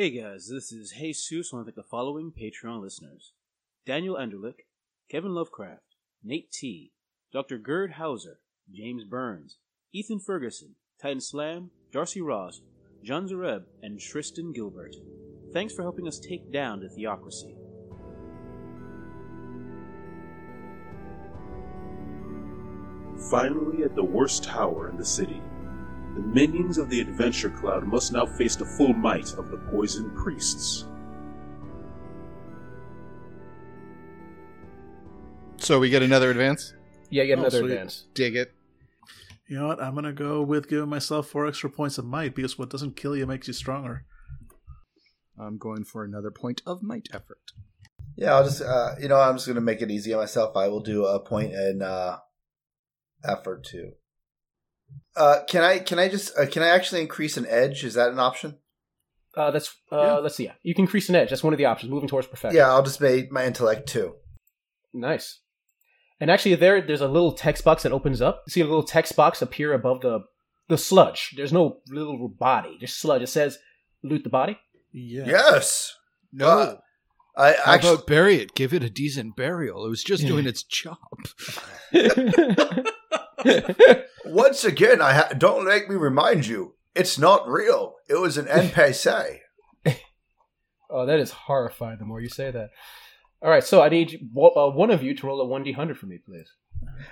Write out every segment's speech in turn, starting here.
Hey guys, this is Jesus. I want to thank the following Patreon listeners Daniel Anderlick, Kevin Lovecraft, Nate T, Dr. Gerd Hauser, James Burns, Ethan Ferguson, Titan Slam, Darcy Ross, John Zareb, and Tristan Gilbert. Thanks for helping us take down the theocracy. Finally, at the worst tower in the city, the minions of the Adventure Cloud must now face the full might of the Poison Priests. So we get another advance. Yeah, get Oh, another sweet. advance. Dig it. You know what? I'm gonna go with giving myself four extra points of might because what doesn't kill you makes you stronger. I'm going for another point of might effort. Yeah, I'll just uh, you know I'm just gonna make it easy on myself. I will do a point in uh, effort too. Uh, can I can I just uh, can I actually increase an edge? Is that an option? Uh, that's uh, Yeah. let's see. Yeah, you can increase an edge. That's one of the options. Moving towards perfection. Yeah, I'll just make my intellect two. Nice. And actually, there there's a little text box that opens up. You see a little text box appear above the the sludge. There's no little body, just sludge. It says "loot the body." Yeah. Yes. No. Uh, I How actually about bury it? Give it a decent burial. It was just doing its job. once again I ha- don't make me remind you. It's not real. It was an NPC. oh, that is horrifying. The more you say that. All right, so I need you- uh, one of you to roll a one d hundred for me, please.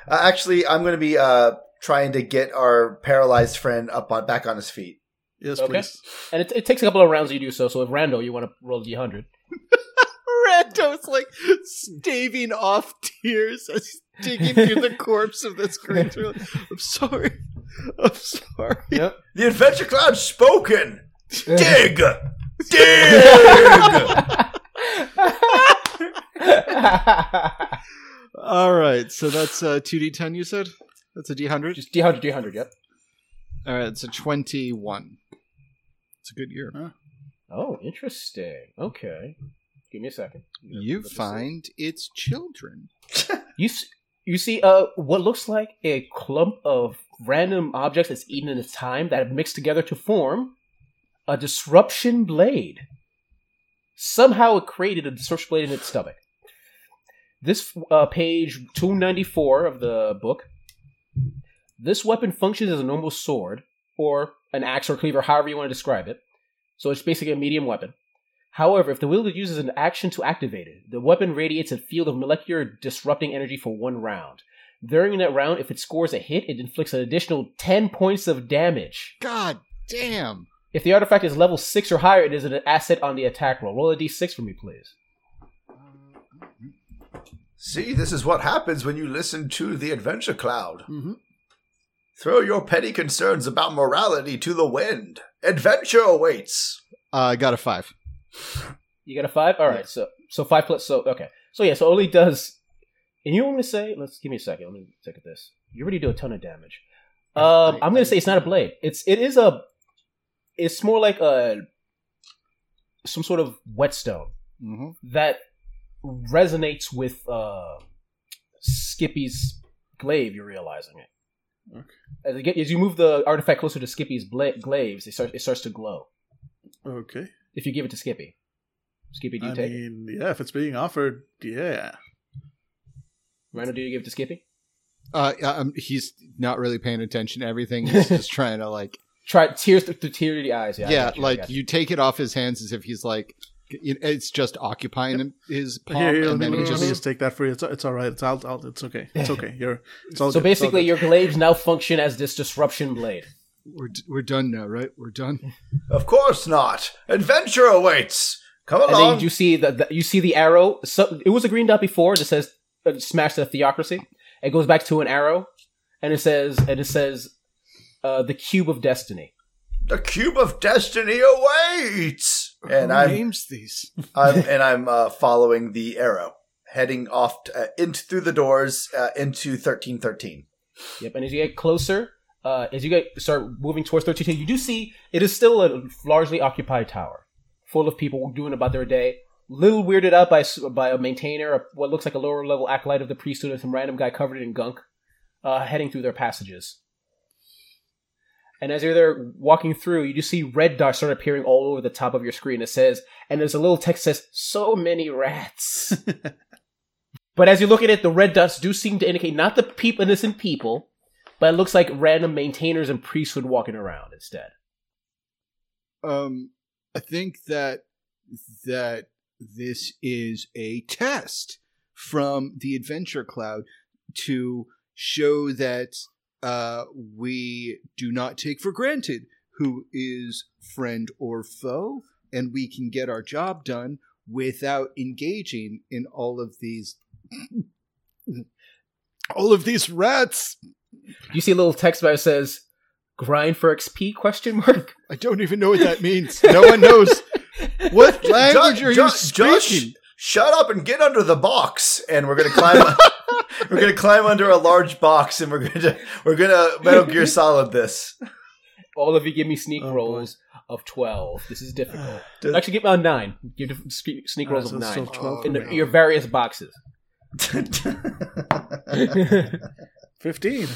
Uh, actually, I'm going to be uh, trying to get our paralyzed friend up on back on his feet. Yes, Okay. please. And it, it takes a couple of rounds to do so. So if Rando, you want to roll d hundred. Rando's like staving off tears as he's digging through the corpse of this creature. I'm sorry. I'm sorry. Yep. The Adventure Cloud's spoken. Dig, dig. All right, so that's uh, 2d10 you said? That's a d100? Just d hundred, d hundred. Yep. All right, it's a 21. It's a good year. Huh? Oh, interesting. Okay. Give me a second. You Let's see. find its children. You s- you see uh what looks like a clump of random objects that's eaten in its time that have mixed together to form a disruption blade. Somehow it created a disruption blade in its stomach. This uh, page 294 of the book. This weapon functions as a normal sword or an axe or cleaver, however you want to describe it. So it's basically a medium weapon. However, if the wielder uses an action to activate it, the weapon radiates a field of molecular disrupting energy for one round. During that round, if it scores a hit, it inflicts an additional 10 points of damage. God damn. If the artifact is level 6 or higher, it is an asset on the attack roll. Roll a d6 for me, please. See, this is what happens when you listen to the Adventure Cloud. Mm-hmm. Throw your petty concerns about morality to the wind. Adventure awaits. Uh, I got a 5. You got a 5? Alright, so so 5 plus, so, okay. So yeah, so only does, and you want me to say, let's give me a second, let me take at this. You already do a ton of damage. Um, I'm gonna say it's not a blade. It's, it is a, it's more like a, some sort of whetstone. Mm-hmm. that resonates with uh, Skippy's glaive. You're realizing it Okay. as, it get, as you move the artifact closer to Skippy's bla- glaives. It starts it starts to glow. Okay. If you give it to Skippy, Skippy, do you I take it? mean, yeah, if it's being offered, yeah. Rhino, do you give it to Skippy? Uh, um, he's not really paying attention to everything. He's just trying to, like, Try tears through, through tear to the eyes. Yeah, yeah, you, like got you take it off his hands as if he's like, it's just occupying him his palm, Here, here, let and me, then let he me just just take that for you. It's, it's all right. It's, I'll, I'll, it's okay. It's okay. You're, it's all So good. It's all basically, your glaives now function as this disruption blade. We're we're done now, right? We're done. Of course not. Adventure awaits. Come And along. then you see the, the you see the arrow. So it was a green dot before that says uh, "Smash the Theocracy." It goes back to an arrow, and it says and it says uh, the Cube of Destiny. the cube of destiny awaits. And Who I'm, names these? I'm and I'm uh, following the arrow, heading off t- uh, into through the doors uh, into thirteen thirteen. Yep. And as you get closer, uh, as you get start moving towards thirteen, you do see it is still a largely occupied tower, full of people doing about their day. Little weirded out by by a maintainer, of what looks like a lower level acolyte of the priesthood, and some random guy covered in gunk, uh, heading through their passages. And as you're there walking through, you just see red dots start appearing all over the top of your screen. It says, and there's a little text that says, "So many rats." but as you look at it, the red dots do seem to indicate not the people, innocent people, but it looks like random maintainers and priesthood walking around instead. Um, I think that that this is a test from the Adventure Cloud to show that uh, we do not take for granted who is friend or foe, and we can get our job done without engaging in all of these all of these rats. You see a little text that says, "Grind for XP?" Question mark. I don't even know what that means. No one knows. What language Ju- are you Josh, speaking? shut up and get under the box, and we're gonna climb. we're gonna climb under a large box, and we're gonna we're gonna Metal Gear Solid this. All of you give me sneak Oh, boy. rolls of twelve. This is difficult. Does- Actually, give me on nine. Give dif- sneak oh, rolls Alright, of nine 12 Oh, in the, your various boxes. Fifteen.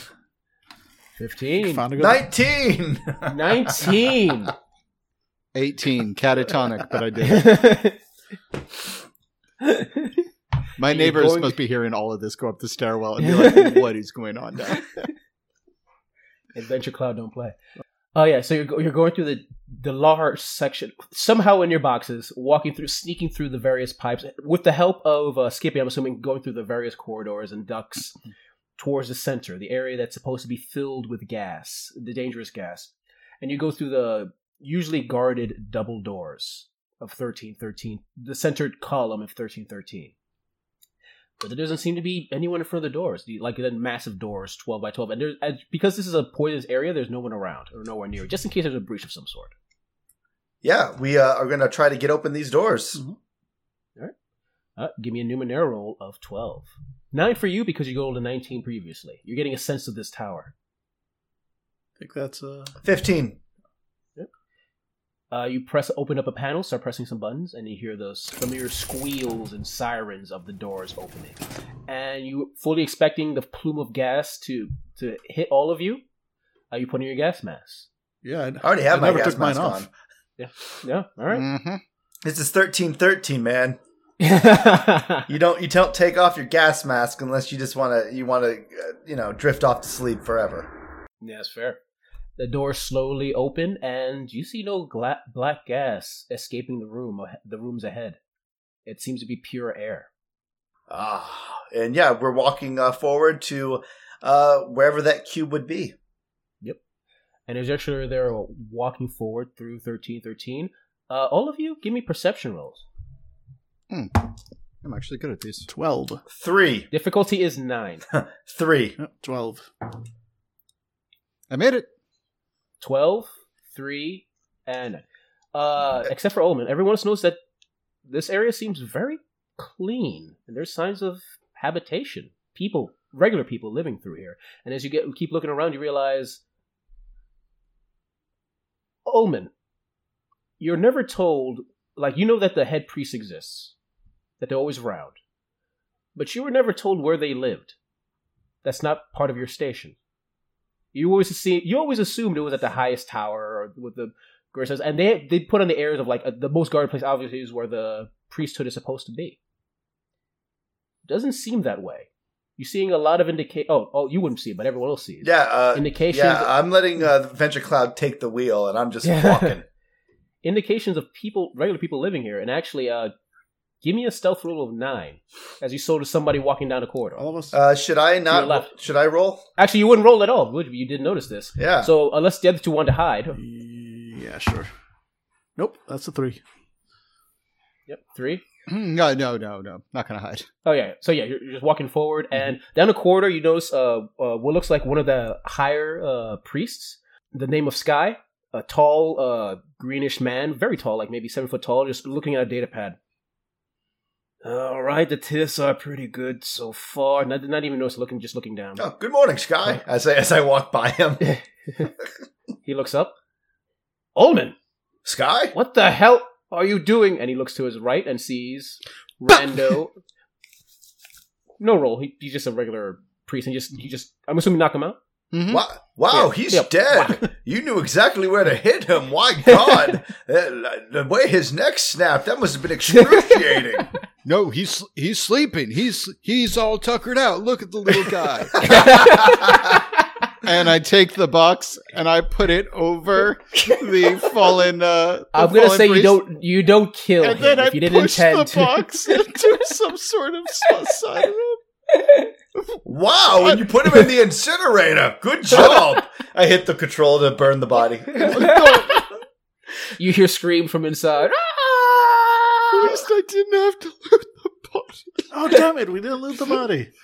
Fifteen. Found a good Nineteen. 19. 18, catatonic, but I did. My neighbors going- must be hearing all of this go up the stairwell and be like, what is going on down? Adventure Cloud don't play. Oh yeah, so you're you're going through the the large section somehow in your boxes, walking through, sneaking through the various pipes with the help of uh, Skippy. I'm assuming going through the various corridors and ducts towards the center, the area that's supposed to be filled with gas, the dangerous gas, and you go through the usually guarded double doors of 1313, the centered column of 1313. But there doesn't seem to be anyone in front of the doors, the, like the massive doors, 12 by 12. And there's, because this is a poisonous area, there's no one around or nowhere near, just in case there's a breach of some sort. yeah, we uh, are gonna try to get open these doors. Uh, give me a Numenera roll of 12. 9 for you because you rolled a 19 previously. You're getting a sense of this tower. I think that's uh Fifteen. Uh, you press open up a panel, start pressing some buttons, and you hear those familiar squeals and sirens of the doors opening. And you fully expecting the plume of gas to to hit all of you. Are you putting your gas mask? yeah. I, I already have I my never gas took mine mask off. on. Yeah. Yeah, all right. Mhm. This is thirteen thirteen, man. You don't you don't take off your gas mask unless you just want to you want to uh, you know drift off to sleep forever. Yeah, that's fair. The doors slowly open, and you see no gla- black gas escaping the room, the rooms ahead. It seems to be pure air. Ah, and yeah, we're walking uh, forward to uh, wherever that cube would be. Yep. And as you're there walking forward through 1313, uh, all of you, give me perception rolls. I'm actually good at these. Twelve. Three, Difficulty is 9. three. Twelve. I made it. 12, 3, and 9. Uh, except for Ullman, everyone else knows that this area seems very clean, and there's signs of habitation. People, regular people living through here. And as you get keep looking around, you realize, Ullman, you're never told, like, you know that the head priest exists, that they're always around, but you were never told where they lived. That's not part of your station. You always see, you always assumed it was at the highest tower or with the greatest, and they they put on the airs of like uh, the most guarded place. Obviously, is where the priesthood is supposed to be. Doesn't seem that way. You're seeing a lot of indicate. Oh, oh, you wouldn't see it, but everyone else sees. Yeah, uh, Indications. yeah. I'm letting uh, Venture Cloud take the wheel, and I'm just walking. indications of people, regular people living here, and actually, uh, give me a stealth roll of nine as you saw to somebody walking down a corridor. All of us. Uh, should I not? left. Should I roll? Actually, you wouldn't roll at all, would you? You didn't notice this. Yeah. So unless the other two want to hide, yeah, sure. Nope, that's a three. yep, three. Hmm, No, no, no, no. Not gonna hide. Oh yeah, so yeah, you're, you're just walking forward, and down the corridor, you notice uh, uh, what looks like one of the higher uh, priests. The name of Sky, a tall, uh, greenish man, very tall, like maybe seven foot tall, just looking at a data pad. All right, the tests are pretty good so far. Not, not even notice looking, just looking down. Oh, good morning, Sky. As I as I walk by him, He looks up. Ullman, Sky. what the hell are you doing? And he looks to his right and sees Rando. no roll. He, he's just a regular priest, and just he just. I'm assuming knock him out. Mhm. What? Wow, Yeah, he's yeah. dead. You knew exactly where to hit him. My God. Uh, the way his neck snapped, that must have been excruciating. No, he's he's sleeping. He's he's all tuckered out. Look at the little guy. and I take the box and I put it over the fallen. Uh, the I'm gonna fallen say you don't you don't kill And him then I if you didn't push intend the to. box into some sort of side of him. wow, and you put him in the incinerator. Good job. I hit the control to burn the body. you hear scream from inside. At least I didn't have to loot the body. Oh damn it! We didn't loot the body.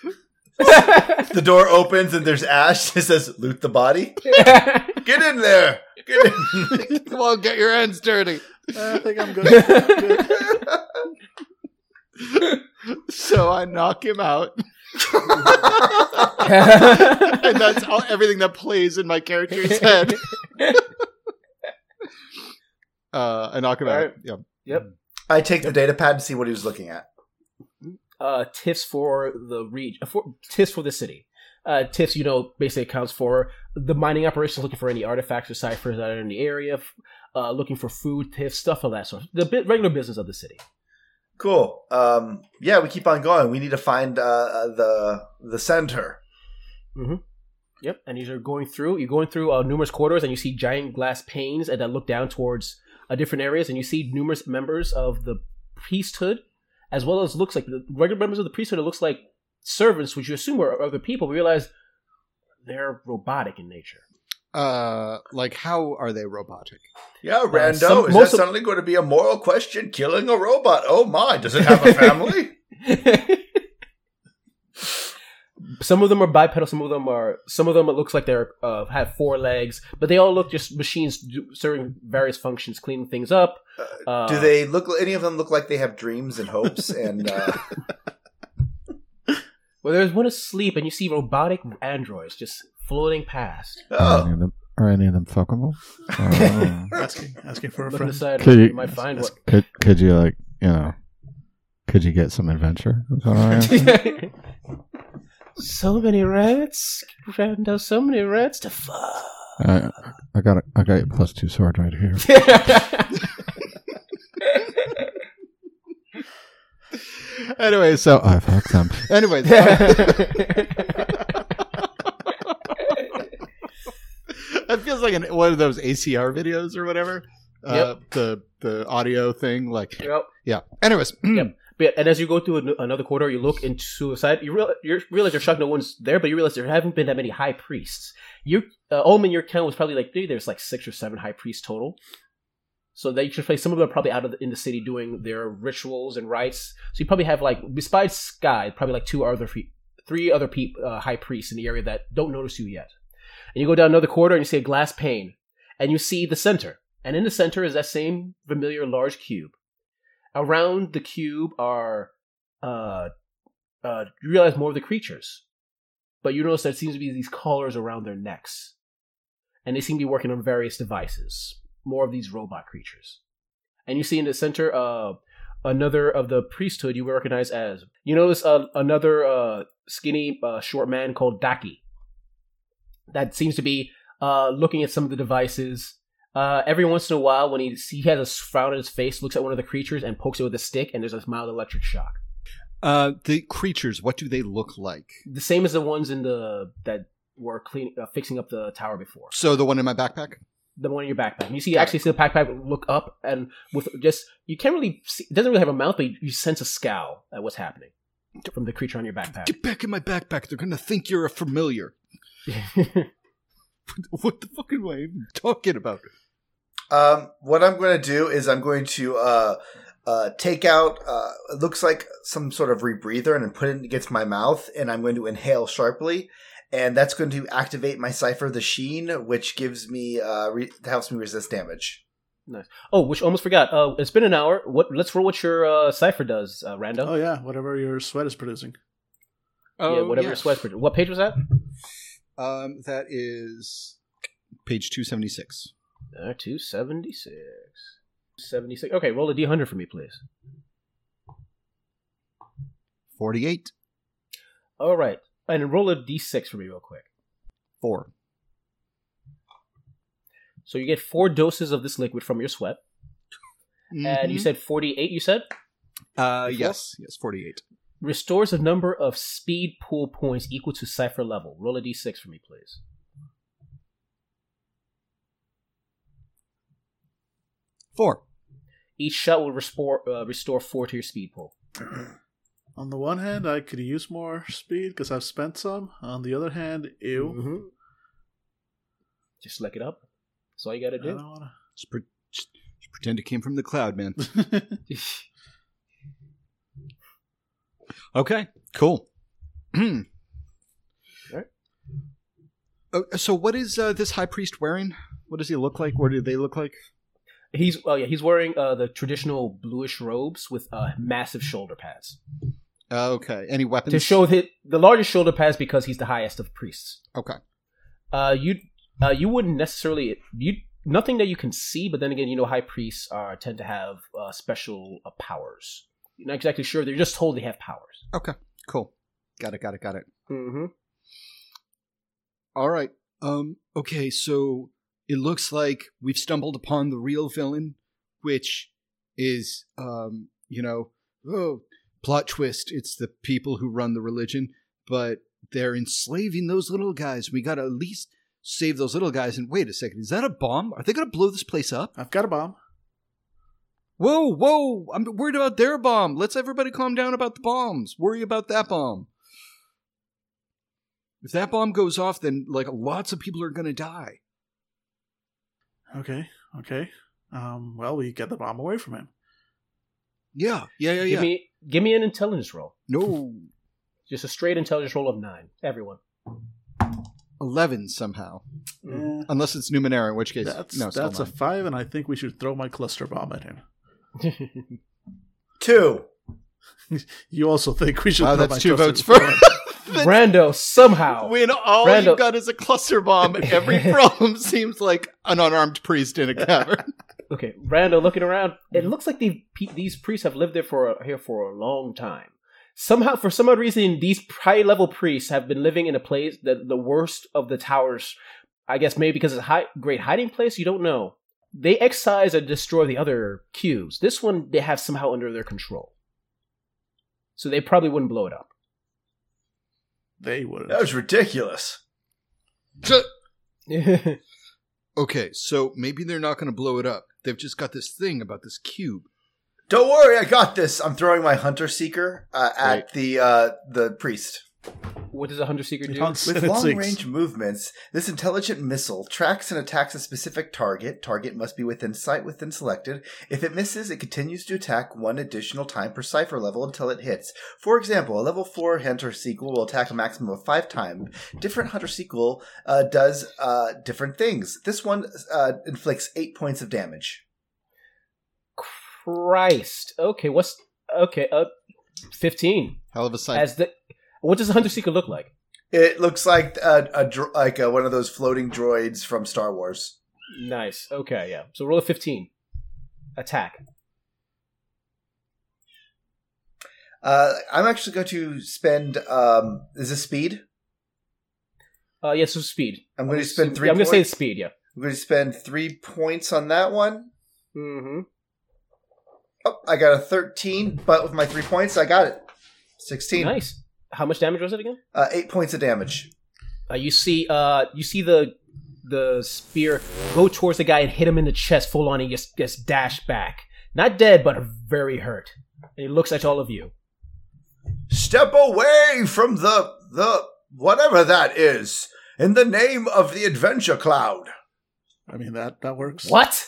The door opens and there's ash. It says, loot the body. Get in there. Get in. Come on, get your hands dirty. I think I'm good. I'm good. So I knock him out, and that's all, everything that plays in my character's head. Uh, I knock him out. Alright. Yeah. I take the data pad to see what he was looking at. uh, tiffs for the region, for tiffs for the city. Uh, tiffs, you know, basically accounts for the mining operations, looking for any artifacts or ciphers that are in the area, uh, looking for food, tiffs, stuff of that sort. The bit regular business of the city. Cool. Um, yeah, we keep on going. We need to find uh, uh, the the center. Yep, and you're going through. You're going through uh, numerous corridors, and you see giant glass panes and that look down towards uh, different areas, and you see numerous members of the priesthood, as well as looks like the regular members of the priesthood. It looks like servants, which you assume are other people. We realize they're robotic in nature. Uh, like how are they robotic? Yeah, Rando, some- is most that of- suddenly going to be a moral question? Killing a robot? Oh my! Does it have a family? some of them are bipedal, some of them are. Some of them it looks like they're uh, have four legs, but they all look just machines serving various functions, cleaning things up. Uh, Do they look? Any of them look like they have dreams and hopes? And uh, Well, there's one asleep, and you see robotic androids just floating past. Are any oh, of them, are any of them fuckable? Oh. asking, asking for a Look friend. aside, Could you- you might find what. could could you like you know? Could you get some adventure? Is what I'm asking. so many rats, Rando, so many rats to fuck. I, I got a, I got a plus two sword right here. Anyway, so I fucked them. anyways, uh, it feels like an, one of those ASMR videos or whatever. Uh, the the audio thing, like Yep. yeah. Anyways, Yep. But, and as you go through an- another corridor, you look into a side. You, real, you realize you're shocked no one's there, but you realize there haven't been that many high priests. You, uh, Omen, your count was probably like maybe there's like six or seven high priests total. So that you should play. Some of them are probably out of the, in the city doing their rituals and rites. So you probably have like besides Sky, probably like two other three other uh, high priests in the area that don't notice you yet. And you go down another corridor and you see a glass pane, and you see the center. And in the center is that same familiar large cube. Around the cube are, uh, uh, you realize more of the creatures, but you notice there seems to be these collars around their necks, and they seem to be working on various devices. More of these robot creatures, and you see in the center, uh, another of the priesthood you recognize as. You notice uh, another uh, skinny, uh, short man called Daki. That seems to be uh, looking at some of the devices. Uh, every once in a while, when he he has a frown on his face, looks at one of the creatures and pokes it with a stick, and there's a mild electric shock. uh, the creatures, what do they look like? The same as the ones in the that were cleaning, uh, fixing up the tower before. So the one in my backpack. The one in your backpack. You see, Got actually see the backpack look up, and with just you can't really. See, it doesn't really have a mouth, but you, you sense a scowl at what's happening from the creature on your backpack. Get back in my backpack. They're gonna think you're a familiar. what the fuck am I even talking about? um, what I'm going to do is I'm going to uh, uh, take out. Uh, it looks like some sort of rebreather and put it against my mouth, and I'm going to inhale sharply. And that's going to activate my cipher, the Sheen, which gives me uh, re- helps me resist damage. Nice. Oh, which almost forgot. Uh, it's been an hour. What? Let's roll what your uh, cipher does, uh, Rando. Oh yeah, whatever your sweat is producing. yeah, whatever your sweat. What page was that? Um, that is page two seventy six. Uh, two seventy six. Seventy six. Okay, roll a d hundred for me, please. Forty eight. All right, and roll a d6 for me real quick. Four. So you get four doses of this liquid from your sweat. And you Mhm. said 48, you said? uh, yes, yes, forty-eight. Restores a number of speed pool points equal to cipher level. Roll a d6 for me, please. Four. Each shot will restore, uh, restore four to your speed pool. On the one hand, I could use more speed because I've spent some. On the other hand, ew. Mhm. Just lick it up. That's all you gotta I do. don't wanna. Just, pre- just pretend it came from the cloud, man. Okay, cool. Alright. Oh, so what is uh, this high priest wearing? What does he look like? What do they look like? He's oh yeah, he's wearing uh, the traditional bluish robes with uh, massive shoulder pads Uh, okay. Any weapons? to show that the largest shoulder pads because he's the highest of priests. Okay. Uh, you uh, you wouldn't necessarily you nothing that you can see, but then again, you know, high priests are tend to have uh, special uh, powers. You're not exactly sure; they're just told they have powers. Okay. Cool. Got it. Got it. Got it. Mm-hmm. All right. Um. Okay. So it looks like we've stumbled upon the real villain, which is, um, you know, oh, plot twist. It's the people who run the religion, but they're enslaving those little guys. We got to at least save those little guys. And wait a second, is that a bomb? Are they going to blow this place up? I've got a bomb. Whoa, whoa! I'm worried about their bomb. Let's everybody calm down about the bombs. Worry about that bomb. If that bomb goes off, then like lots of people are gonna die. Okay, okay. Um, well, we get the bomb away from him. Yeah, yeah, yeah, Give yeah. me give me an intelligence roll. no, Just a straight intelligence roll of nine. Everyone. eleven somehow, Eh, unless it's Numenera, in which case that's no, that's a five, and I think we should throw my cluster bomb at him. Two. You also think we should? Wow, that's two votes cluster for. bomb? Brando somehow. when all Brando- you got is a cluster bomb, and every problem seems like an unarmed priest in a cavern. Okay, Brando looking around. It looks like these these priests have lived there for here for a long time. Somehow, for some odd reason, these high level priests have been living in a place that the worst of the towers. I guess maybe because it's a high, great hiding place. You don't know. They excise and destroy the other cubes. This one they have somehow under their control, so they probably wouldn't blow it up. They would. That was ridiculous. okay, so maybe they're not going to blow it up. They've just got this thing about this cube. Don't worry, I got this. I'm throwing my hunter seeker uh, at Right. the uh, the priest. What does a hunter seeker do? With long six. range movements, this intelligent missile tracks and attacks a specific target. Target must be within sight within selected. If it misses, it continues to attack one additional time per cipher level until it hits. For example, a level 4 Hunter Seeker will attack a maximum of 5 times. Different Hunter Seeker uh, does uh, different things. This one uh, inflicts 8 points of damage. Christ. Okay, what's okay? Uh, fifteen. Hell of a sight. As the what does the hunter seeker look like? It looks like a, a dro- like a, one of those floating droids from Star Wars. Nice. Okay, yeah. So roll a 15. Attack. Uh, I'm actually going to spend. Um, is this speed? Uh, yeah, so speed. I'm going to spend three. Yeah, I'm going to say speed, yeah. I'm going to spend three points on that one. Mm-hmm. Oh, I got a 13, but with my three points, I got it. 16. Nice. How much damage was it again? Uh, eight points of damage. Uh, you see, uh, you see the the spear go towards the guy and hit him in the chest full on, and he just gets dashed back. Not dead, but very hurt. And he looks at all of you. Step away from the the whatever that is in the name of the adventure cloud. I mean that that works. What?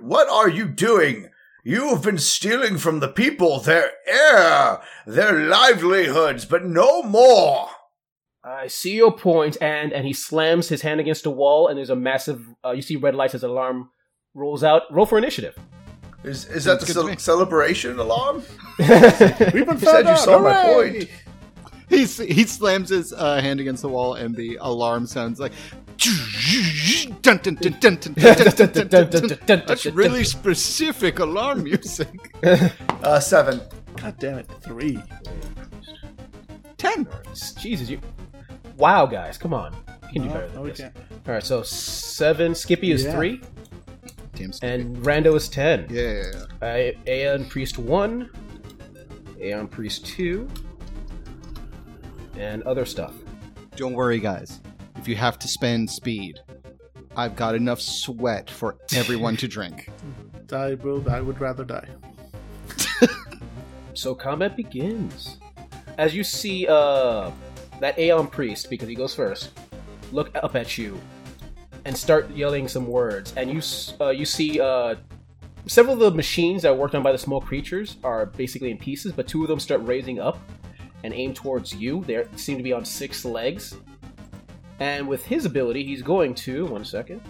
What are you doing? You have been stealing from the people their air, their livelihoods, but no more. I see your point, and and he slams his hand against the wall, and there's a massive. Uh, you see red lights as alarm rolls out. Roll for initiative. Is is that Sounds good to ce- celebration alarm? We've been You found said you out. saw my hooray! point. He he slams his uh, hand against the wall, and the alarm sounds like. That's really specific alarm music. uh, seven. God damn it, three. Ten. Jesus, you. Wow, guys, come on. You can do better than this. All right, so seven. Skippy is three, and Rando is ten. Yeah. Uh, Aeon Priest 1, Aeon Priest 2, and other stuff. Don't worry, guys. If you have to spend speed, I've got enough sweat for everyone to drink. Die, will. I would rather die. So combat begins. As you see uh, that Aeon Priest, because he goes first, look up at you and start yelling some words, and you uh, you see uh, several of the machines that were worked on by the small creatures are basically in pieces, but two of them start raising up and aim towards you. They seem to be on six legs, and with his ability, he's going to one second.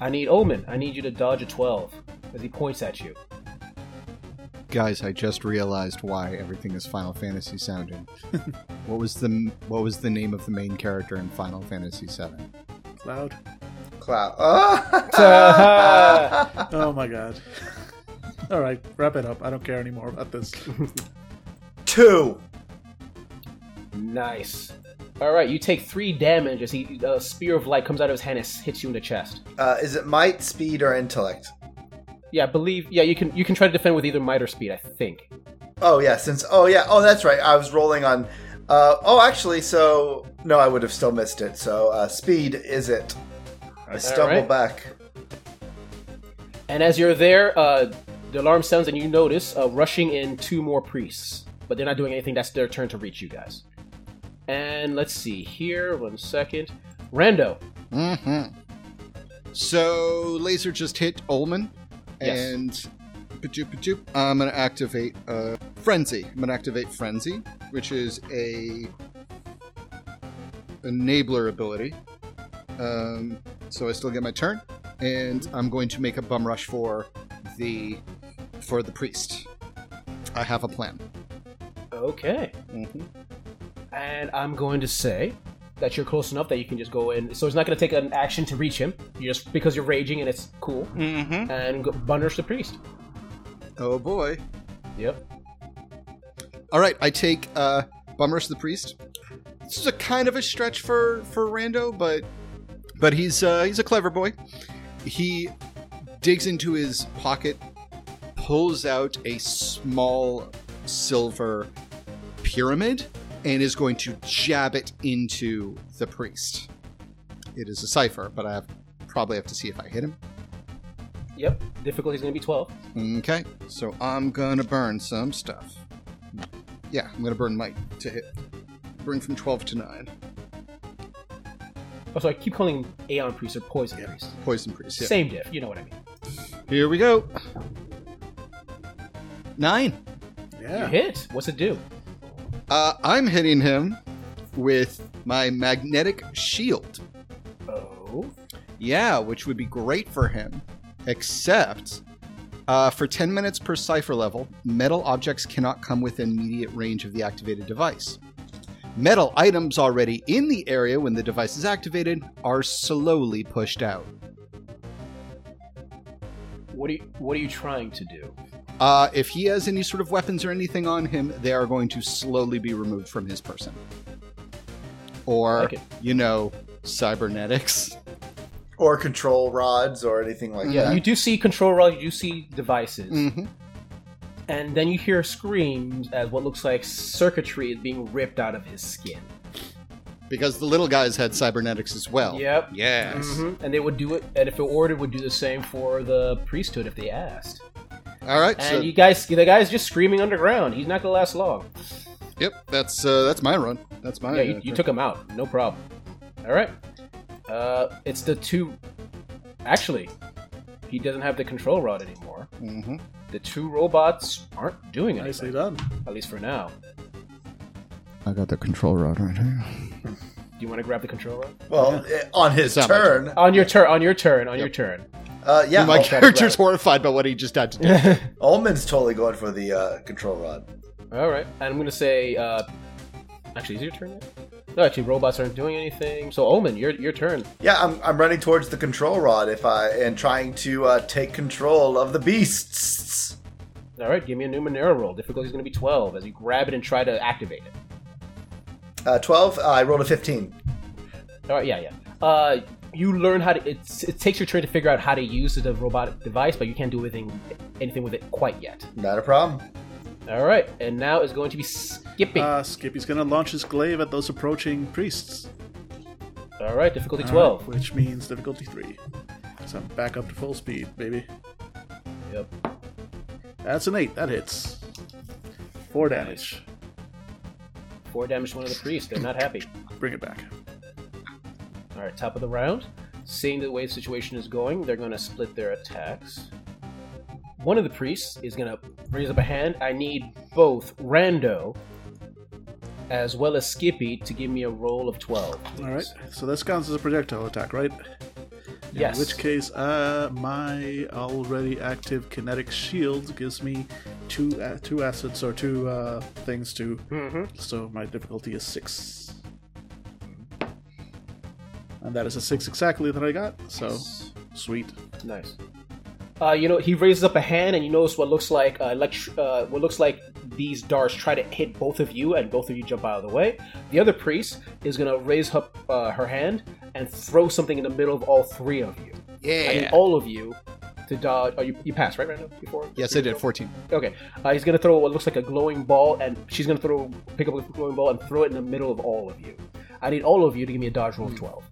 I need Omen. I need you to dodge a twelve as he points at you. Guys, I just realized why everything is Final Fantasy sounding. what was the what was the name of the main character in Final Fantasy VII? Cloud. Cloud. Oh my god. All right, wrap it up. I don't care anymore about this. Two. Nice. All right, you take three damage as he a spear of light comes out of his hand and hits you in the chest. Uh, is it might, speed, or intellect? Yeah, I believe. Yeah, you can you can try to defend with either might or speed. I think. Oh yeah, since oh yeah, oh that's right. I was rolling on. Uh, oh, actually, so no, I would have still missed it. So uh, speed is it? I stumble right. back. And as you're there, uh, the alarm sounds and you notice uh, rushing in two more priests, but they're not doing anything. That's their turn to reach you guys. And let's see here. One second. Rando. Mm-hmm. So laser just hit Ullman, Yes. and pajoop, pajoop, I'm gonna activate uh, frenzy. I'm gonna activate frenzy, which is a enabler ability. Um, so I still get my turn, and I'm going to make a bum rush for the for the priest. I have a plan. Okay. Mm-hmm. And I'm going to say that you're close enough that you can just go in. So it's not going to take an action to reach him. You just because you're raging and it's cool. Mm-hmm. And go, the priest. Oh boy. Yep. All right, I take uh, Bum Rush the Priest. This is a kind of a stretch for for Rando, but but he's uh, he's a clever boy. He digs into his pocket, pulls out a small silver pyramid, and is going to jab it into the priest. It is a cipher, but I have, probably have to see if I hit him. Yep. Difficulty's going to be 12. Okay, so I'm gonna burn some stuff. Yeah, I'm gonna burn might to hit. Burn from 12 to 9. Oh, so I keep calling Aeon Priest or Poison Yeah. Priest. Poison priest. Yeah. Same diff. You know what I mean. Here we go. Nine. Yeah. You hit. What's it do? Uh, I'm hitting him with my magnetic shield. Oh. Yeah, which would be great for him. Except, uh, for 10 minutes per cipher level, metal objects cannot come within immediate range of the activated device. Metal items already in the area when the device is activated are slowly pushed out. What are you What are you trying to do? Uh, if he has any sort of weapons or anything on him, they are going to slowly be removed from his person. Or, Like it. you know, cybernetics. Or control rods or anything like Yeah, that. you do see control rods, You do see devices, hmm and then you hear screams as what looks like circuitry is being ripped out of his skin. Because the little guys had cybernetics as well. Yep. Yes. Mhm. And they would do it, and if it ordered, would do the same for the priesthood if they asked. All right. And So, you guys, the guy's just screaming underground. He's not gonna last long. yep. That's uh, that's my run. That's my. yeah, you, uh, you took him out, no problem. All right. Uh, it's the two. Actually, he doesn't have the control rod anymore. mhm. The two robots aren't doing it Nicely done. at least for now. I got the control rod right here. Do you want to grab the control rod? well, eh, on his It's not my turn. On your turn. On your turn. On your turn. Uh, yeah, My Ul- character's horrified by what he just had to do. Ullman's totally going for the uh, control rod. All right, and I'm gonna say. Uh, actually, is your turn yet? No, actually, robots aren't doing anything. So, Omen, your your turn. Yeah, I'm, I'm running towards the control rod if I and trying to uh, take control of the beasts. All right, give me a new Numenera roll. Difficulty is gonna be 12 as you grab it and try to activate it. Uh, Twelve. Uh, I rolled a fifteen. All right, yeah, yeah. Uh, you learn how to. It's, it takes your turn to figure out how to use the robotic device, but you can't do anything anything with it quite yet. Not a problem. All right, and now is going to be Skippy. Uh, Skippy's gonna launch his glaive at those approaching priests. All right, difficulty All twelve. right, which means difficulty three. So I'm back up to full speed, baby. Yep. That's an eight. That hits. Four damage. Four damage to one of the priests. They're not happy. Bring it back. All right, top of the round. Seeing the way the situation is going, they're going to split their attacks. One of the priests is going to raise up a hand. I need both Rando as well as Skippy to give me a roll of 12. All right. So this counts as a projectile attack, right? Yes. In which case, uh, my already active kinetic shield gives me two uh, two assets or two uh, things to. Mm-hmm. So my difficulty is six, and that is a six exactly that I got. So sweet. Nice. Uh, you know, he raises up a hand, and you notice what looks like uh, elect- uh, what looks like these darts try to hit both of you, and both of you jump out of the way. The other priest is gonna raise up uh, her hand and throw something in the middle of all three of you. Yeah, I need all of you to dodge. Oh, you, you passed right, Randall? Before? Yes, I did. 14. Okay. Uh, he's gonna throw what looks like a glowing ball, and she's gonna throw pick up a glowing ball and throw it in the middle of all of you. I need all of you to give me a dodge roll of twelve.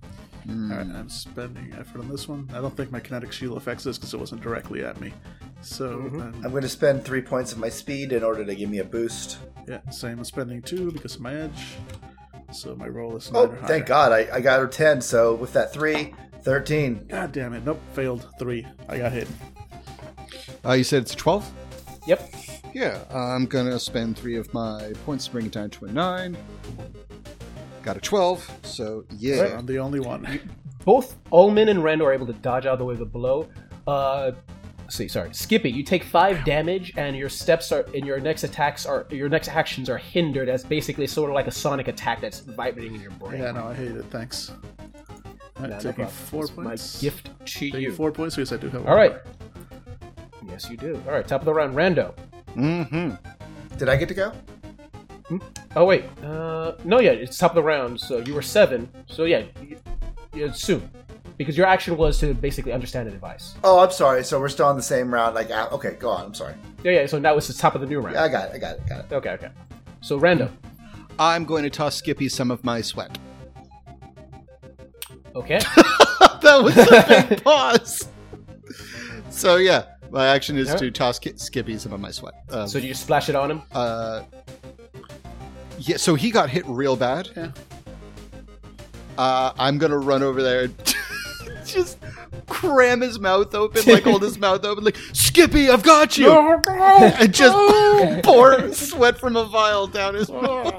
All right, I'm spending effort on this one. I don't think my kinetic shield affects this because it wasn't directly at me. So um, I'm going to spend three points of my speed in order to give me a boost. yeah, same as spending two because of my edge. So my roll is Oh, nine or higher. thank God. I, I got her 10, so with that 3, 13. God damn it! Nope, failed three. I got hit. Uh, you said it's 12? Yep. Yeah, I'm gonna spend three of my points to bring it down to a 9. Got a 12, so yeah. I'm the only one. Both Ullman and Rando are able to dodge out of the way of the blow. Uh, see, sorry, Skippy, you take five damage, and your steps are, and your next attacks are, your next actions are hindered as basically sort of like a sonic attack that's vibrating in your brain. Yeah, no, I hate it. Thanks. All right, No, no taking problem. four It's points. My gift to Taking you. four points because I do have. All right. Yes, you do. All right, top of the round, Rando. Mm-hmm. Did I get to go? Oh wait, uh, no, yeah, it's top of the round. So you were seven. So yeah, y- yeah, soon, because your action was to basically understand the device. Oh, I'm sorry. So we're still on the same round. Like, ah, okay, go on. I'm sorry. Yeah, yeah. So now it's the top of the new round. Yeah, I got it. I got it. Got it. Okay, okay. So Rando. I'm going to toss Skippy some of my sweat. Okay. that was a big pause. So yeah, my action is Yeah. to toss Skippy some of my sweat. Um, so do you splash it on him? uh, yeah, so he got hit real bad. Yeah. Uh, I'm gonna run over there and just cram his mouth open, like hold his mouth open, like Skippy, I've got you, and just pour sweat from a vial down his mouth.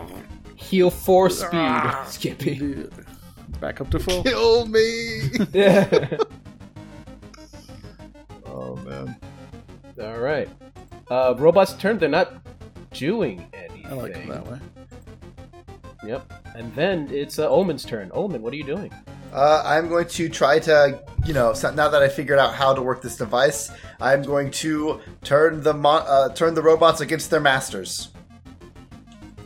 Heal four speed, Skippy. Back up to full. Kill me. Yeah. Oh man. All right. Uh, robot's turn. They're not doing anything. I like it that way. Yep. And then it's uh, Omen's turn. Omen, what are you doing? Uh, I'm going to try to, you know, so now that I figured out how to work this device, I'm going to turn the mon- uh, turn the robots against their masters.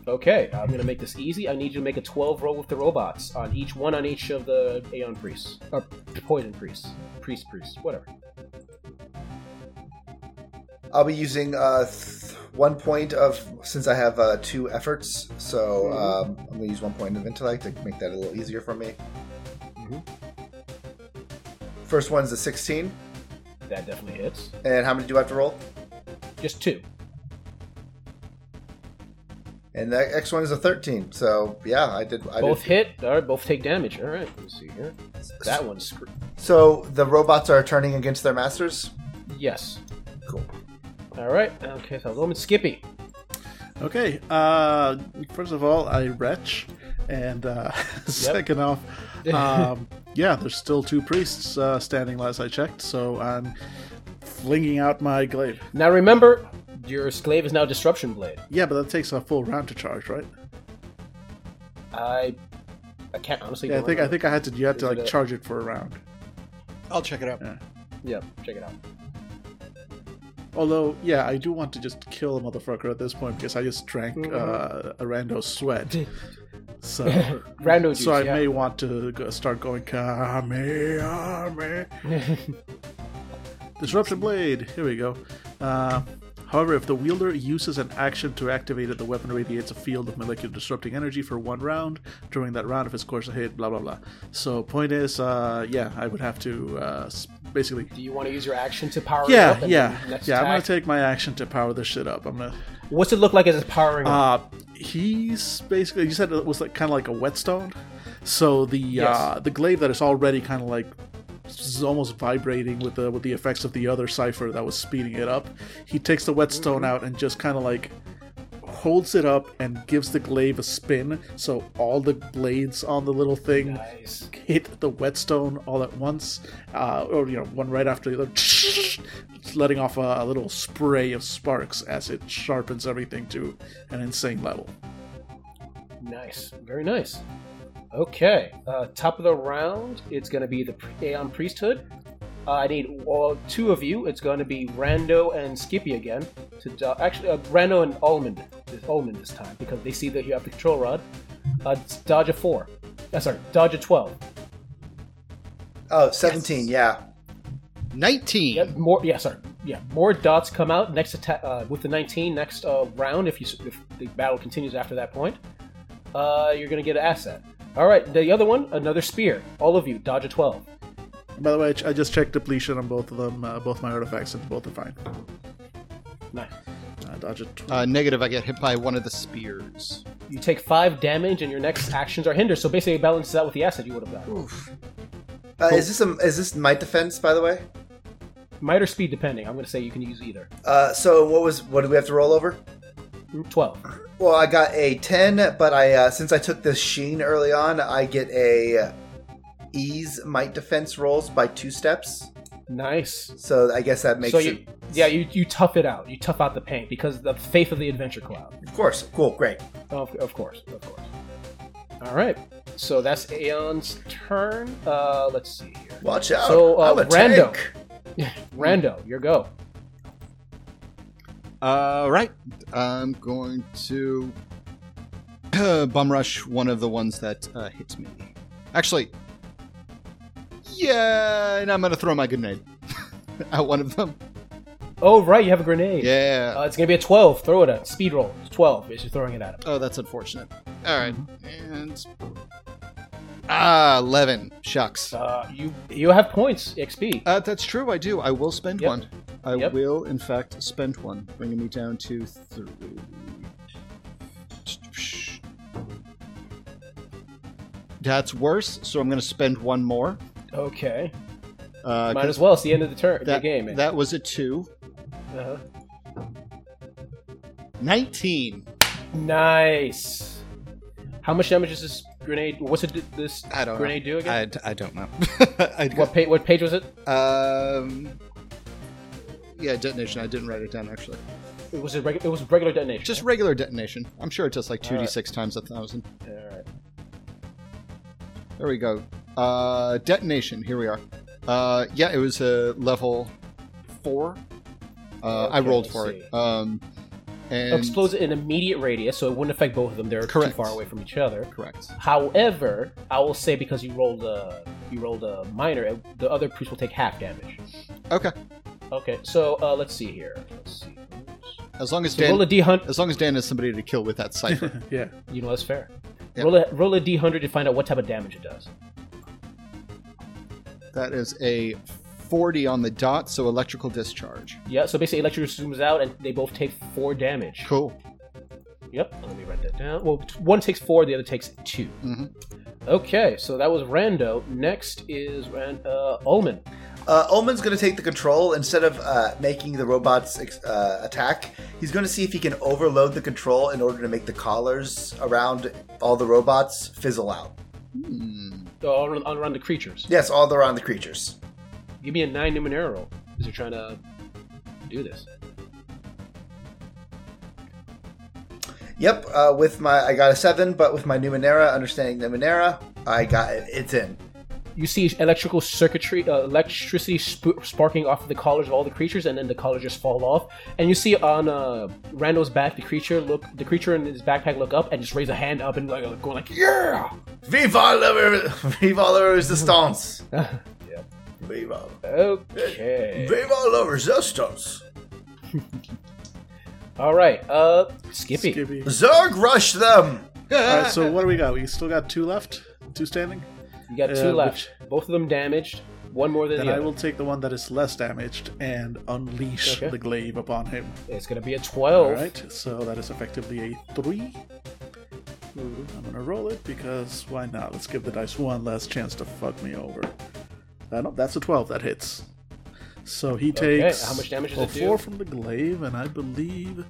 Okay, I'm gonna make this easy. I need you to make a 12 roll with the robots on each one on each of the Aeon priests or poison priests, priest priests, whatever. I'll be using uh, th- one point of since I have uh, two efforts, so um, I'm going to use one point of intellect to make that a little easier for me. First one's a 16, That definitely hits. and how many do I have to roll? Just two. And the next one is a 13. So yeah, I did. I both did. hit. All right, both take damage. All right, let's see here. That one's scr- So the robots are turning against their masters. yes. Cool. All right. Okay, so Omen Skippy. Okay. Uh, first of all, I retch, and uh, second off, um, yeah, there's still two priests uh, standing last I checked, so I'm flinging out my glaive. Now remember, your glaive is now Disruption Blade. Yeah, but that takes a full round to charge, right? I, I can't honestly. Yeah, I don't think I think I had to. You had to like it a- charge it for a round. I'll check it out. Yeah, check it out. Although, yeah, I do want to just kill a motherfucker at this point because I just drank uh, a rando sweat. So, Rando juice. so I yeah. may want to go, start going Kamehameha. Disruption Blade. Here we go. Uh, however, if the wielder uses an action to activate it, the weapon radiates a field of molecular disrupting energy for one round. During that round, if it scores a hit, blah blah blah. So, point is, uh, yeah, I would have to uh, basically. Do you want to use your action to power it Yeah, up? and yeah, then yeah. I'm gonna take my action to power this shit up. I'm gonna. What's it look like as it's powering up? Uh, he's basically. You said it was like kind of like a whetstone. So the Yes. uh, the glaive that is already kind of like is almost vibrating with the with the effects of the other cipher that was speeding it up. He takes the whetstone out and just kind of like holds it up and gives the glaive a spin. So all the blades on the little thing Nice. hit the whetstone all at once, uh, or you know, one right after the other, letting off a, a little spray of sparks as it sharpens everything to an insane level. Nice. Very nice. Okay. Uh, top of the round, it's going to be the Aeon Priesthood. Uh, I need all, two of you. It's going to be Rando and Skippy again. To do- actually, uh, Rando and Ullman. This Ullman this time because they see that you have the control rod. Uh, dodge a four. Uh, sorry, dodge a twelve. Oh, 17, yeah. 19. Yep. More. Yeah. Sorry. Yeah. More dots come out next attack uh, with the 19 next uh, round. If you if the battle continues after that point, uh, you're gonna get an asset. All right. The other one, another spear. All of you dodge a 12. By the way, I ch- I just checked depletion on both of them, uh, both my artifacts, and both are fine. Nice. Uh, dodge it. Uh, negative, I get hit by one of the spears. You take five damage, and your next actions are hindered. So basically, it balances out with the acid you would have gotten. Uh, Is this a, is this might defense, by the way? Might or speed, depending. I'm going to say you can use either. Uh, so what was what do we have to roll over? Twelve. Well, I got a 10, but I uh, since I took this sheen early on, I get a ease might defense rolls by two steps. Nice. So I guess that makes so it. you, yeah, you you tough it out. You tough out the pain because the faith of the adventure cloud. Of course, cool, great. Of, of course, of course. All right. So that's Aeon's turn. Uh, let's see here. Watch out! So, uh, I'm a Rando. tank. Rando, your go. All right. I'm going to bum rush one of the ones that uh, hits me. Actually, yeah, and I'm to throw my grenade at one of them. Oh, right, you have a grenade. Yeah. Uh, it's gonna be a twelve. Throw it at speed roll. It's twelve as you're throwing it at him. oh, that's unfortunate. All right. And. Ah, 11. Shucks. Uh, you you have points XP. Uh, that's true. I do. I will spend Yep. one. I Yep. will, in fact, spend one, bringing me down to three. That's worse. So I'm to spend one more. Okay. Uh, Might as well. It's the end of the turn. That, the game. man. that was a two. uh-huh. 19. Nice. How much damage is this grenade? What's it? This I don't grenade do know. again? I, I don't know. What page? What page was it? um, yeah, detonation. I didn't write it down actually. It was a regu- It was regular detonation. Just regular detonation. I'm sure it does like 2d6 times a thousand. All right. There we go. Uh, detonation. Here we are. Uh, yeah, it was a level four. Uh, I rolled for see. it. Um, and Explodes in immediate radius, so it wouldn't affect both of them. They're Correct. too far away from each other. correct. However, I will say because you rolled a you rolled a minor, the other priest will take half damage. Okay. Okay, so uh, let's see here. Let's see. As long as So roll a Dan, d hundred. as long as Dan has somebody to kill with that cipher. yeah. You know that's fair. Yep. Roll a roll a d hundred to find out what type of damage it does. That is a forty on the dot. So electrical discharge. Yeah. So basically, electric zooms out, and they both take four damage. Cool. Yep. Let me write that down. Well, one takes four, the other takes 2 Mhm. Okay, so that was Rando. Next is Rand- uh, Ullman. Uh, Ullman's going to take the control instead of uh, making the robots ex- uh, attack. He's going to see if he can overload the control in order to make the collars around all the robots fizzle out. Hmm. Uh, all around, around the creatures. Yes, all around the creatures. Give me a nine Numenera roll because you're trying to do this. Yep, uh, with my I got a seven, but with my Numenera, understanding Numenera, I got it. It's in. You see electrical circuitry, uh, electricity sp- sparking off of the collars of all the creatures, and then the collars just fall off. And you see on uh, Randall's back, the creature look, the creature in his backpack look up and just raise a hand up and like going like, "Yeah!" Viva la, viva la resistance. Viva. Okay. Viva la resistance. All right. Uh, Skippy. Skippy. Zerg, rush them. All right, so what do we got? We still got two left, two standing. You got Uh, two left. Both of them damaged. One more than Then the I other. will take the one that is less damaged and unleash Okay. the glaive upon him. It's gonna be a twelve. All right, so that is effectively a 3 i I'm gonna roll it because why not? Let's give the dice one last chance to fuck me over. Uh, no, that's a twelve. That hits. So he Okay, takes how much damage does well, it do? four from the glaive, and I believe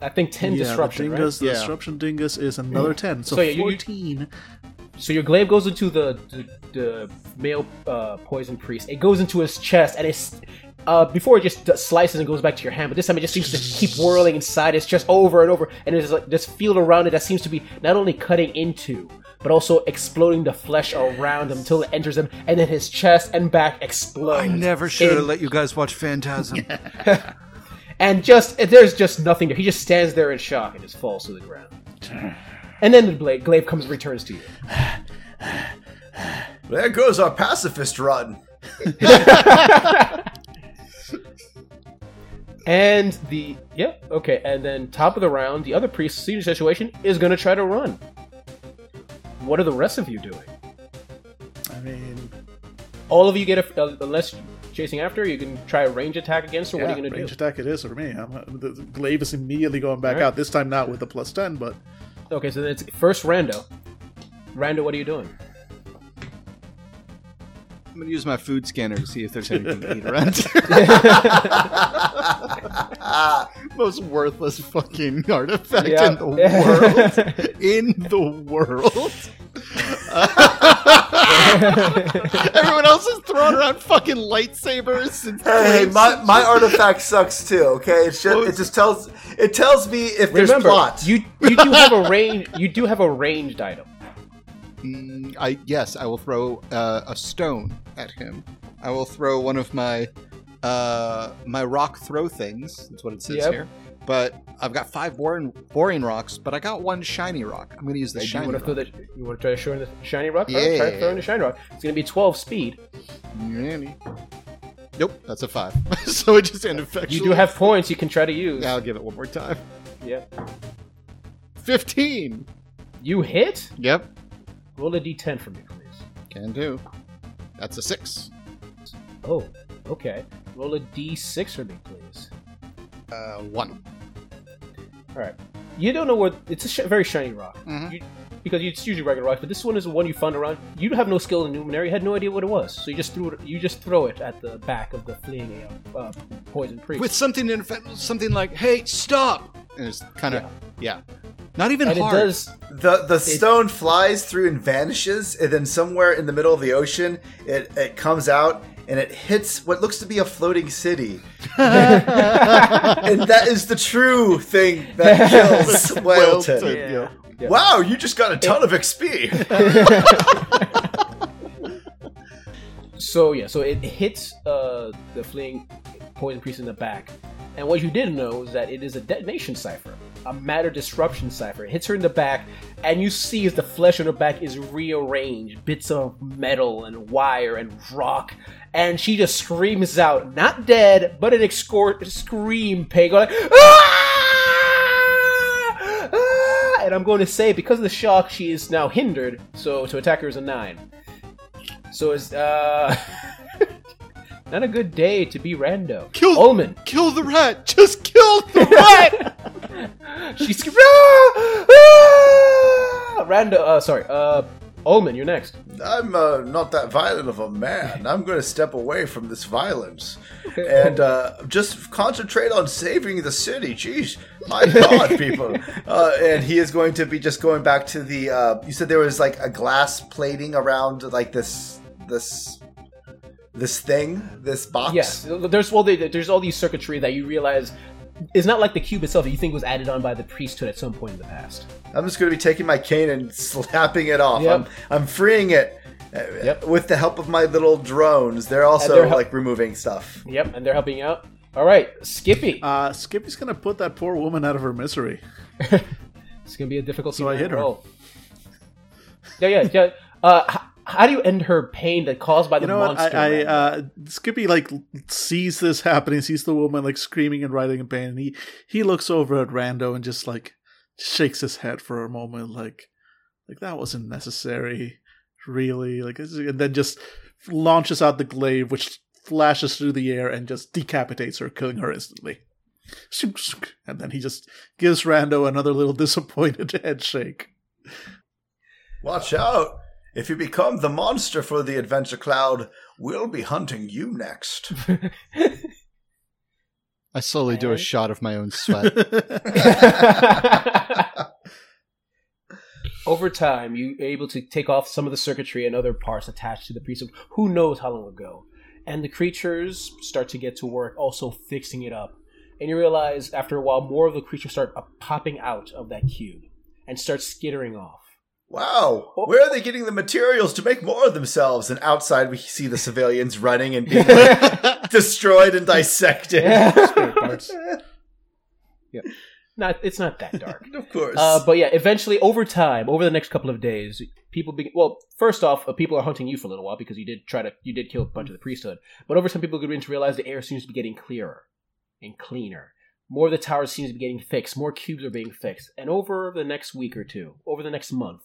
I think ten yeah, disruption. the right? the Yeah. disruption dingus is another ten. So, So, yeah, you- you- fourteen. So your glaive goes into the the, the male uh, poison priest. It goes into his chest, and it's uh, before it just slices and goes back to your hand. But this time it just seems to keep whirling inside his chest over and over, and there's like this field around it that seems to be not only cutting into, but also exploding the flesh around him until it enters him, and then his chest and back explode. I never should have let you guys watch Phantasm. and just there's just nothing there. He just stands there in shock and just falls to the ground. And then the blade, glaive comes and returns to you. There goes our pacifist run. And the yep, okay, and then top of the round, the other priest, seeing the situation, is gonna try to run. What are the rest of you doing? I mean, All of you get a uh, unless chasing after, you can try a range attack against, or what yeah, are you gonna range do? attack it is for me. I'm, the, the glaive is immediately going back All right. out. This time not with the plus ten, but Okay, so it's first Rando. Rando, what are you doing? I'm gonna use my food scanner to see if there's anything to eat around. Most worthless fucking artifact Yeah. in the world. in the world. Everyone else is throwing around fucking lightsabers. And Hey, flames my, my artifact sucks too. Okay, it's just, it just tells it tells me if there's Remember, plot. you you do have a range. You do have a ranged item. Mm, I yes, I will throw uh, a stone at him. I will throw one of my uh, my rock throw things. That's what it says Yep. here. But I've got five boring boring rocks, but I got one shiny rock. I'm going to use the you shiny to throw rock. the you want to try to show in the shiny rock? All right, try Yeah. throwing the shiny rock. It's gonna be twelve speed. Really? Nope, that's a five. so it just ineffectually. You do have points you can try to use. Yeah, I'll give it one more time. Yep. Fifteen. You hit? Yep, Roll a d10 for me, please. can do. That's a six. Oh, okay. Roll a d6 for me, please. Uh, one. All right. You don't know what it's a sh- very shiny rock. Mhm. You, because it's usually regular rock, but this one is the one you found around. You have no skill in Numenera. You had no idea what it was, so you just threw it. You just throw it at the back of the fleeing uh, poison priest. With something in effect, something like, "Hey, stop!" And it's kind of yeah. not even and it does. the the stone flies through and vanishes, and then somewhere in the middle of the ocean, it, it comes out and it hits what looks to be a floating city. and that is the true thing that kills Whalton. Whalton, Yeah. Yeah. Wow, you just got a ton of XP. So yeah, so it hits uh, the fleeing poison priest in the back, and what you didn't know is that it is a detonation cipher, a matter disruption cipher. It hits her in the back, and you see as the flesh on her back is rearranged, bits of metal and wire and rock, and she just screams out, not dead, but an excor- scream, pig, like "Ah! Ah!" and I'm going to say because of the shock, she is now hindered. So to attack her is a nine. So it's uh not a good day to be rando. Kill- Ullman. kill the rat. Just kill the rat. She's screaming. Ah! Ah! Rando. Uh, sorry. Uh, Ullman, you're next. I'm uh, not that violent of a man. I'm going to step away from this violence and uh, just concentrate on saving the city. Jeez, my God, people! Uh, and he is going to be just going back to the. Uh, you said there was like a glass plating around like this, this, this thing, this box. Yes. There's well, there- there's all these circuitry that you realize is not like the cube itself that you think was added on by the priesthood at some point in the past. I'm just going to be taking my cane and slapping it off. Yep. I'm, I'm freeing it, Yep. With the help of my little drones, they're also they're hel- like removing stuff. Yep, and they're helping out. All right, Skippy. Uh, Skippy's gonna put that poor woman out of her misery. it's gonna be a difficult. So I hit her. roll. Yeah, yeah, yeah. Uh, h- how do you end her pain that caused by the You know what? I, I uh, Skippy like sees this happening, sees the woman like screaming and writhing in pain, and he he looks over at Rando and just like shakes his head for a moment, like like that wasn't necessary, really. Like, and then just launches out the glaive, which flashes through the air and just decapitates her, killing her instantly. And then he just gives Rando another little disappointed head shake. Watch out! If you become the monster for the Adventure Cloud, we'll be hunting you next. I slowly do a shot of my own sweat. Over time, you're able to take off some of the circuitry and other parts attached to the priest of who knows how long ago. And the creatures start to get to work also fixing it up. And you realize after a while, more of the creatures start popping out of that cube and start skittering off. Wow, where are they getting the materials to make more of themselves? And outside, we see the civilians running and being destroyed and dissected. Parts. Not, it's not that dark. of course. Uh, but yeah, eventually, over time, over the next couple of days, people begin. Well, first off, uh, people are hunting you for a little while because you did try to, you did kill a bunch of the priesthood. But over time, people begin to realize the air seems to be getting clearer and cleaner. More of the towers seems to be getting fixed. More cubes are being fixed. And over the next week or two, over the next month,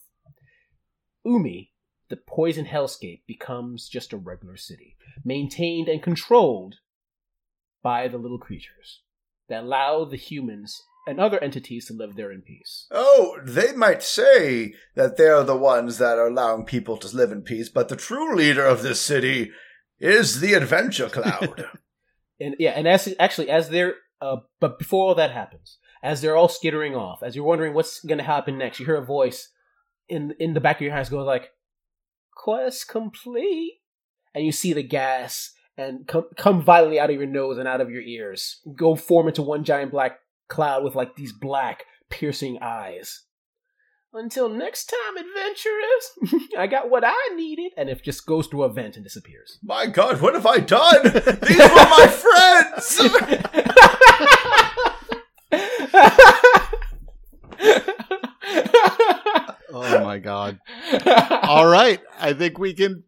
Umi, the poison hellscape, becomes just a regular city, maintained and controlled by the little creatures that allow the humans and other entities to live there in peace. oh, they might say that they're the ones that are allowing people to live in peace, but the true leader of this city is the Adventure Cloud. and yeah, and as actually as they're uh, but before all that happens, as they're all skittering off, as you're wondering what's going to happen next, you hear a voice in in the back of your house goes like, "Quest complete," and you see the gas and come come violently out of your nose and out of your ears, go form into one giant black cloud with like these black piercing eyes. Until next time, adventurers, I got what I needed, and it just goes through a vent and disappears. My God, what have I done? These were my friends! oh my god. All right. I think we can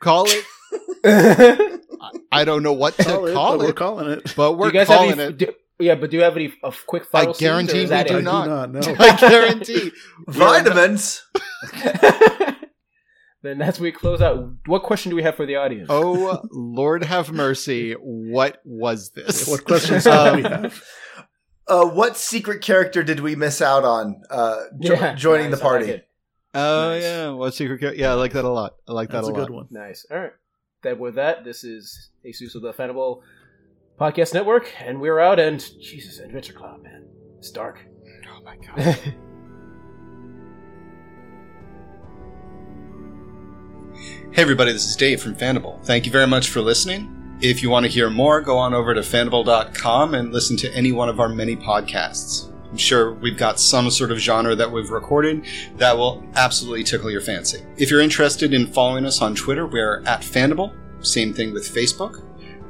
call it. I don't know what to Call it, call but we're calling it. but we're you guys have calling any, it. do- yeah, but do you have any uh, quick I final? scenes, or guarantee is we that do I do not. not know. I guarantee. Vitamins! then that's we close out. What question do we have for the audience? Oh Lord, have mercy! What was this? What questions do Um, we have? Uh, what secret character did we miss out on uh, jo- Yeah, joining nice, the I like party? Oh Nice. yeah, what secret? character? yeah, I like that a lot. I like That's that a a, lot. good one. Nice. All right. Then with that, this is Jesus of the Fandible Podcast Network, and we're out. And Jesus, Adventure Cloud, man, it's dark. Oh my god. Hey everybody, this is Dave from Fandible. Thank you very much for listening. If you want to hear more, go on over to fandible.com and listen to any one of our many podcasts. I'm sure we've got some sort of genre that we've recorded that will absolutely tickle your fancy. If you're interested in following us on Twitter, we're at Fandible. Same thing with Facebook.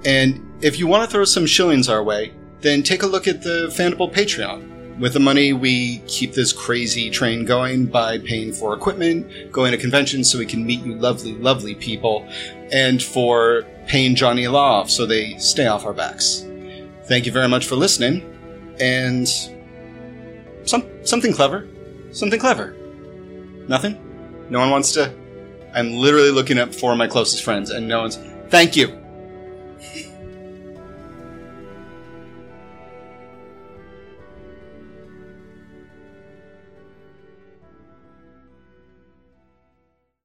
And if you want to throw some shillings our way, then take a look at the Fandible Patreon. With the money, we keep this crazy train going by paying for equipment, going to conventions so we can meet you lovely, lovely people, and for paying Johnny Law off so they stay off our backs. Thank you very much for listening, and some something clever, something clever. Nothing. No one wants to. I'm literally looking at four of my closest friends, and no one's. Thank you.